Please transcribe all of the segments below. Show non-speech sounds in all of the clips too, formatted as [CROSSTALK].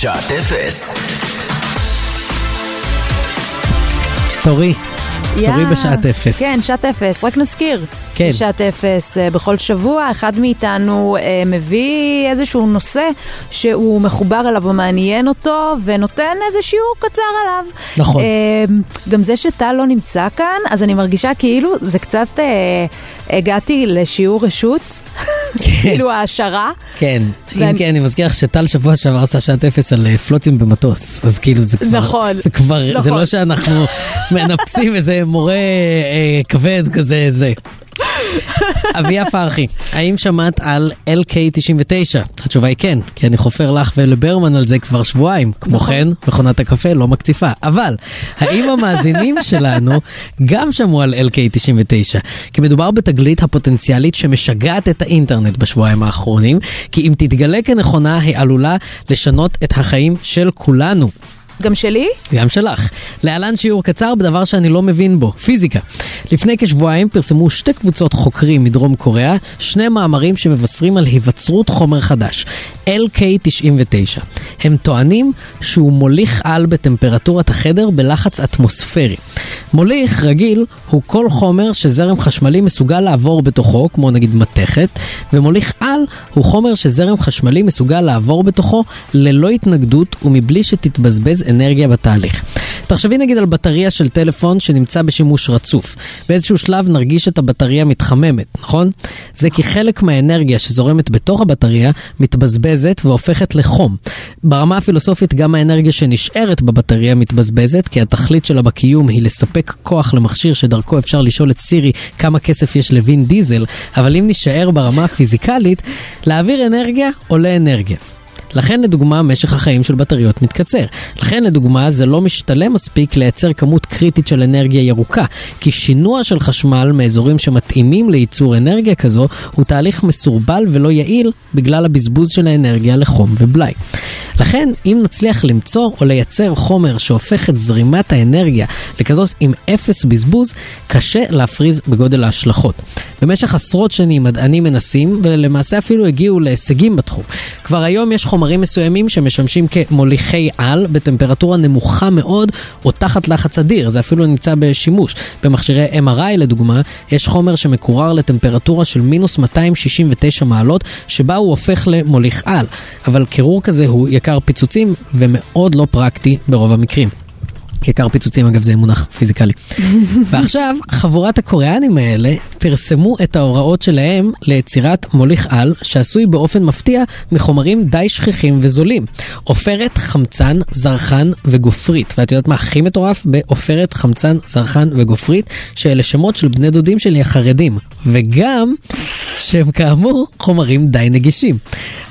שעת אפס. תורי, יא. תורי בשעת אפס. כן, שעת אפס, רק נזכיר. כן. שעת אפס אה, בכל שבוע, אחד מאיתנו אה, מביא איזשהו נושא שהוא מחובר אליו ומעניין אותו, ונותן איזה שיעור קצר עליו. נכון. אה, גם זה שטל לא נמצא כאן, אז אני מרגישה כאילו זה קצת... הגעתי לשיעור רשות, [LAUGHS] כאילו העשרה. כן, אם כן, אני מזכיר לך שטל שבוע שעבר עשה שעת אפס על אה, פלוצים במטוס, אז כאילו זה כבר, נכון, זה כבר, זה נכון. לא שאנחנו [LAUGHS] מנפצים איזה מורה אה, כבד כזה, זה. [LAUGHS] אביה פרחי, האם שמעת על LK99? התשובה היא כן, כי אני חופר לך ולברמן על זה כבר שבועיים. כמו נכון. כן, מכונת הקפה לא מקציפה. אבל, האם המאזינים שלנו גם שמעו על LK99? כי מדובר בתגלית הפוטנציאלית שמשגעת את האינטרנט בשבועיים האחרונים, כי אם תתגלה כנכונה, היא עלולה לשנות את החיים של כולנו. גם שלי? גם שלך. להלן שיעור קצר בדבר שאני לא מבין בו, פיזיקה. לפני כשבועיים פרסמו שתי קבוצות חוקרים מדרום קוריאה, שני מאמרים שמבשרים על היווצרות חומר חדש, LK99. הם טוענים שהוא מוליך על בטמפרטורת החדר בלחץ אטמוספרי. מוליך רגיל הוא כל חומר שזרם חשמלי מסוגל לעבור בתוכו, כמו נגיד מתכת, ומוליך על הוא חומר שזרם חשמלי מסוגל לעבור בתוכו ללא התנגדות ומבלי שתתבזבז אנרגיה בתהליך. תחשבי נגיד על בטריה של טלפון שנמצא בשימוש רצוף. באיזשהו שלב נרגיש את הבטריה מתחממת, נכון? זה כי חלק מהאנרגיה שזורמת בתוך הבטריה מתבזבזת והופכת לחום. ברמה הפילוסופית גם האנרגיה שנשארת בבטריה מתבזבזת, כי התכלית שלה בקיום היא לספק כוח למכשיר שדרכו אפשר לשאול את סירי כמה כסף יש לווין דיזל, אבל אם נישאר ברמה הפיזיקלית, להעביר אנרגיה עולה אנרגיה. לכן לדוגמה משך החיים של בטריות מתקצר. לכן לדוגמה זה לא משתלם מספיק לייצר כמות קריטית של אנרגיה ירוקה, כי שינוע של חשמל מאזורים שמתאימים לייצור אנרגיה כזו הוא תהליך מסורבל ולא יעיל בגלל הבזבוז של האנרגיה לחום ובלאי. לכן אם נצליח למצוא או לייצר חומר שהופך את זרימת האנרגיה לכזאת עם אפס בזבוז, קשה להפריז בגודל ההשלכות. במשך עשרות שנים מדענים מנסים ולמעשה אפילו הגיעו להישגים בתחום. כבר היום יש חומרים מסוימים שמשמשים כמוליכי על בטמפרטורה נמוכה מאוד או תחת לחץ אדיר, זה אפילו נמצא בשימוש. במכשירי MRI לדוגמה, יש חומר שמקורר לטמפרטורה של מינוס 269 מעלות, שבה הוא הופך למוליך על. אבל קירור כזה הוא יקר פיצוצים ומאוד לא פרקטי ברוב המקרים. יקר פיצוצים אגב זה מונח פיזיקלי. [LAUGHS] ועכשיו חבורת הקוריאנים האלה פרסמו את ההוראות שלהם ליצירת מוליך על שעשוי באופן מפתיע מחומרים די שכיחים וזולים. עופרת, חמצן, זרחן וגופרית. ואת יודעת מה הכי מטורף? בעופרת, חמצן, זרחן וגופרית, שאלה שמות של בני דודים שלי החרדים. וגם שהם כאמור חומרים די נגישים.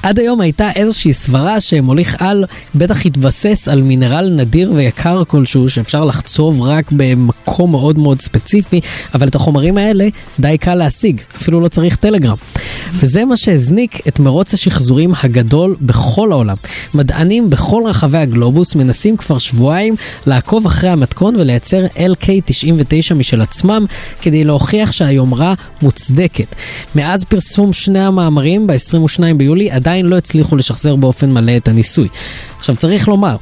עד היום הייתה איזושהי סברה שמוליך על בטח התבסס על מינרל נדיר ויקר כלשהו שאפשר לחצוב רק במקום מאוד מאוד ספציפי, אבל את החומרים האלה די קל להשיג, אפילו לא צריך טלגרם. וזה מה שהזניק את מרוץ השחזורים הגדול בכל העולם. מדענים בכל רחבי הגלובוס מנסים כבר שבועיים לעקוב אחרי המתכון ולייצר LK99 משל עצמם כדי להוכיח שהיומרה מוצדקת. מאז פרסום שני המאמרים ב-22 ביולי עדיין לא הצליחו לשחזר באופן מלא את הניסוי. עכשיו צריך לומר,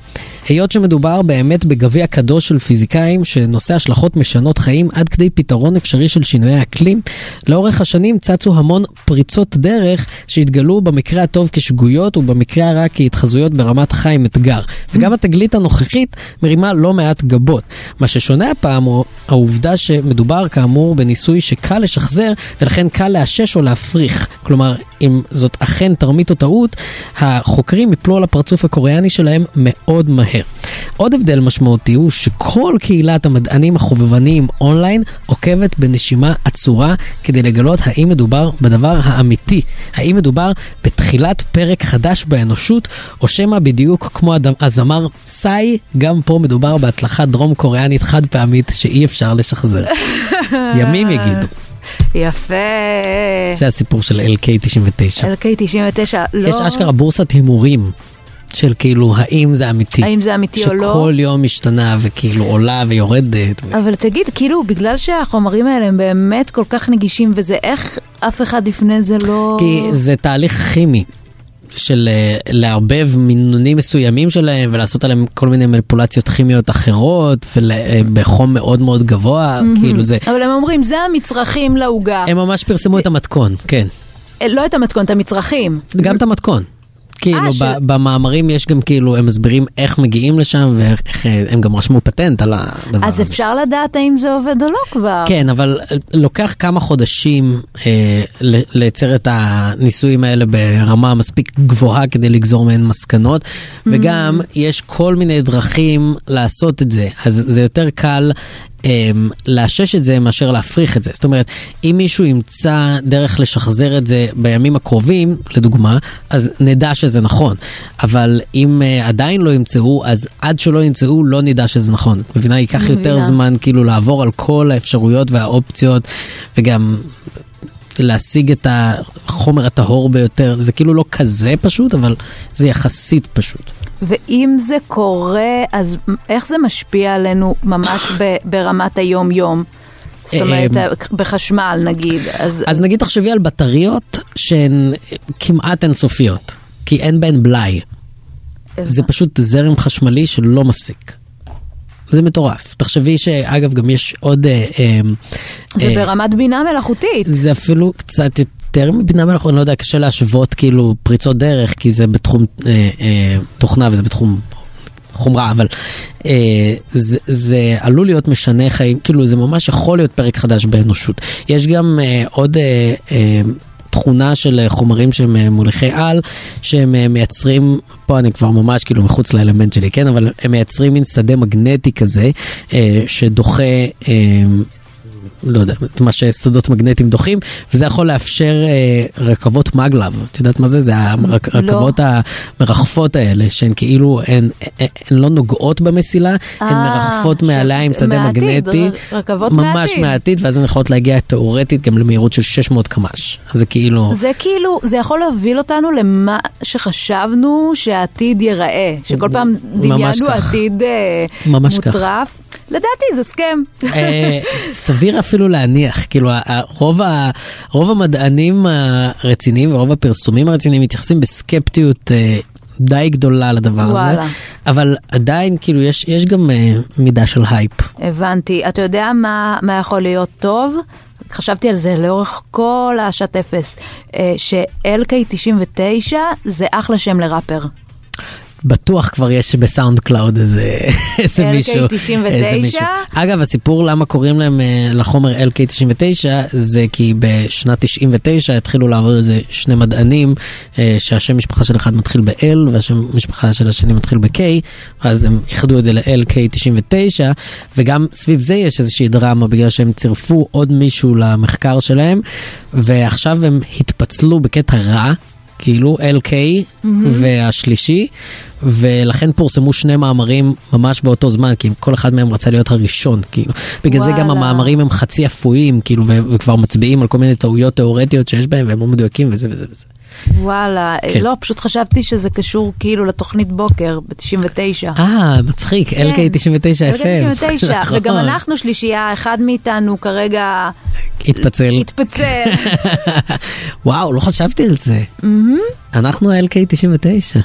היות שמדובר באמת בגביע קדוש של פיזיקאים שנושא השלכות משנות חיים עד כדי פתרון אפשרי של שינויי אקלים, לאורך השנים צצו המון פריצות דרך שהתגלו במקרה הטוב כשגויות ובמקרה הרע כהתחזויות ברמת חיים אתגר. וגם התגלית הנוכחית מרימה לא מעט גבות. מה ששונה הפעם הוא העובדה שמדובר כאמור בניסוי שקל לשחזר ולכן קל לאשש או להפריך. כלומר, אם זאת אכן תרמית או טעות, החוקרים יפלו על הפרצוף הקוריאני שלהם מאוד מהר. עוד הבדל משמעותי הוא שכל קהילת המדענים החובבניים אונליין עוקבת בנשימה עצורה כדי לגלות האם מדובר בדבר האמיתי, האם מדובר בתחילת פרק חדש באנושות, או שמא בדיוק כמו הד- הזמר סאי, גם פה מדובר בהצלחה דרום קוריאנית חד פעמית שאי אפשר לשחזר. [LAUGHS] ימים יגידו. יפה. זה הסיפור של LK99. LK99, לא... יש אשכרה בורסת הימורים של כאילו האם זה אמיתי. האם זה אמיתי או לא? שכל יום משתנה וכאילו עולה ויורדת. ו... אבל תגיד, כאילו, בגלל שהחומרים האלה הם באמת כל כך נגישים, וזה איך אף אחד לפני זה לא... כי זה תהליך כימי. של אה, לערבב מינונים מסוימים שלהם ולעשות עליהם כל מיני מניפולציות כימיות אחרות ובחום מאוד מאוד גבוה, כאילו זה, אבל הם אומרים, זה המצרכים לעוגה. הם ממש פרסמו את המתכון, כן. אה, לא את המתכון, את המצרכים. גם את המתכון. כאילו אה, ש- במאמרים יש גם כאילו, הם מסבירים איך מגיעים לשם ואיך אה, הם גם רשמו פטנט על הדבר אז הזה. אפשר לדעת האם זה עובד או לא כבר. כן, אבל לוקח כמה חודשים אה, לייצר את הניסויים האלה ברמה מספיק גבוהה כדי לגזור מהן מסקנות, וגם יש כל מיני דרכים לעשות את זה, אז זה יותר קל. אמ, לאשש את זה מאשר להפריך את זה. זאת אומרת, אם מישהו ימצא דרך לשחזר את זה בימים הקרובים, לדוגמה, אז נדע שזה נכון. אבל אם uh, עדיין לא ימצאו, אז עד שלא ימצאו לא נדע שזה נכון. מבינה? ייקח יותר. זמן כאילו לעבור על כל האפשרויות והאופציות, וגם להשיג את החומר הטהור ביותר. זה כאילו לא כזה פשוט, אבל זה יחסית פשוט. ואם זה קורה, אז איך זה משפיע עלינו ממש ברמת היום-יום? זאת אומרת, בחשמל נגיד. אז, אז נגיד תחשבי על בטריות שהן כמעט אינסופיות, כי אין בהן בלאי. זה פשוט זרם חשמלי שלא מפסיק. זה מטורף. תחשבי שאגב גם יש עוד... אה, אה, זה אה, ברמת בינה מלאכותית. זה אפילו קצת יותר מבינה מלאכותית, אני לא יודע, קשה להשוות כאילו פריצות דרך, כי זה בתחום אה, אה, תוכנה וזה בתחום חומרה, אבל אה, זה, זה עלול להיות משנה חיים, כאילו זה ממש יכול להיות פרק חדש באנושות. יש גם אה, עוד... אה, אה, תכונה של אה, חומרים שהם אה, מוליכי על, שהם אה, מייצרים, פה אני כבר ממש כאילו מחוץ לאלמנט שלי, כן? אבל הם מייצרים מין שדה מגנטי כזה, שדוחה... לא יודע, את מה ששדות מגנטיים דוחים, וזה יכול לאפשר אה, רכבות מגלב. את יודעת מה זה? זה הרכבות המרחפות האלה, שהן כאילו, הן, הן, הן לא נוגעות במסילה, הן אה, מרחפות ש- מעליה עם שדה מהעתיד, מגנטי. רכבות ממש מהעתיד. מהעתיד, ואז הן יכולות להגיע תאורטית גם למהירות של 600 קמ"ש. אז זה כאילו... זה כאילו, זה יכול להוביל אותנו למה שחשבנו שהעתיד ייראה. שכל פעם דמיינו. עתיד אה, ממש כך. מוטרף. לדעתי זה סכם. אה, סביר אפילו [LAUGHS] להניח, כאילו רוב, ה, רוב המדענים הרציניים ורוב הפרסומים הרציניים מתייחסים בסקפטיות אה, די גדולה לדבר הזה, וואלה. אבל עדיין כאילו יש, יש גם אה, מידה של הייפ. הבנתי. אתה יודע מה, מה יכול להיות טוב? חשבתי על זה לאורך כל השעת אפס, אה, ש-LK99 זה אחלה שם לראפר. בטוח כבר יש ב SoundCloud איזה, איזה מישהו. LK99? איזה מישהו. אגב, הסיפור למה קוראים להם אה, לחומר LK99 זה כי בשנת 99 התחילו לעבוד איזה שני מדענים אה, שהשם משפחה של אחד מתחיל ב-L והשם משפחה של השני מתחיל ב-K, אז הם איחדו את זה ל-LK99 וגם סביב זה יש איזושהי דרמה בגלל שהם צירפו עוד מישהו למחקר שלהם ועכשיו הם התפצלו בקטע רע. כאילו LK והשלישי, ולכן פורסמו שני מאמרים ממש באותו זמן, כי כל אחד מהם רצה להיות הראשון, כאילו. בגלל זה גם וואלה. המאמרים הם חצי אפויים, כאילו, וכבר מצביעים על כל מיני טעויות תיאורטיות שיש בהם, והם לא מדויקים וזה וזה וזה. וואלה, כן. לא, פשוט חשבתי שזה קשור כאילו לתוכנית בוקר ב-99. אה, מצחיק, כן. LK99 FM. ב-99, נכון. וגם אנחנו שלישייה, אחד מאיתנו כרגע התפצל. התפצל. [LAUGHS] וואו, לא חשבתי על זה. אנחנו ה-LK99.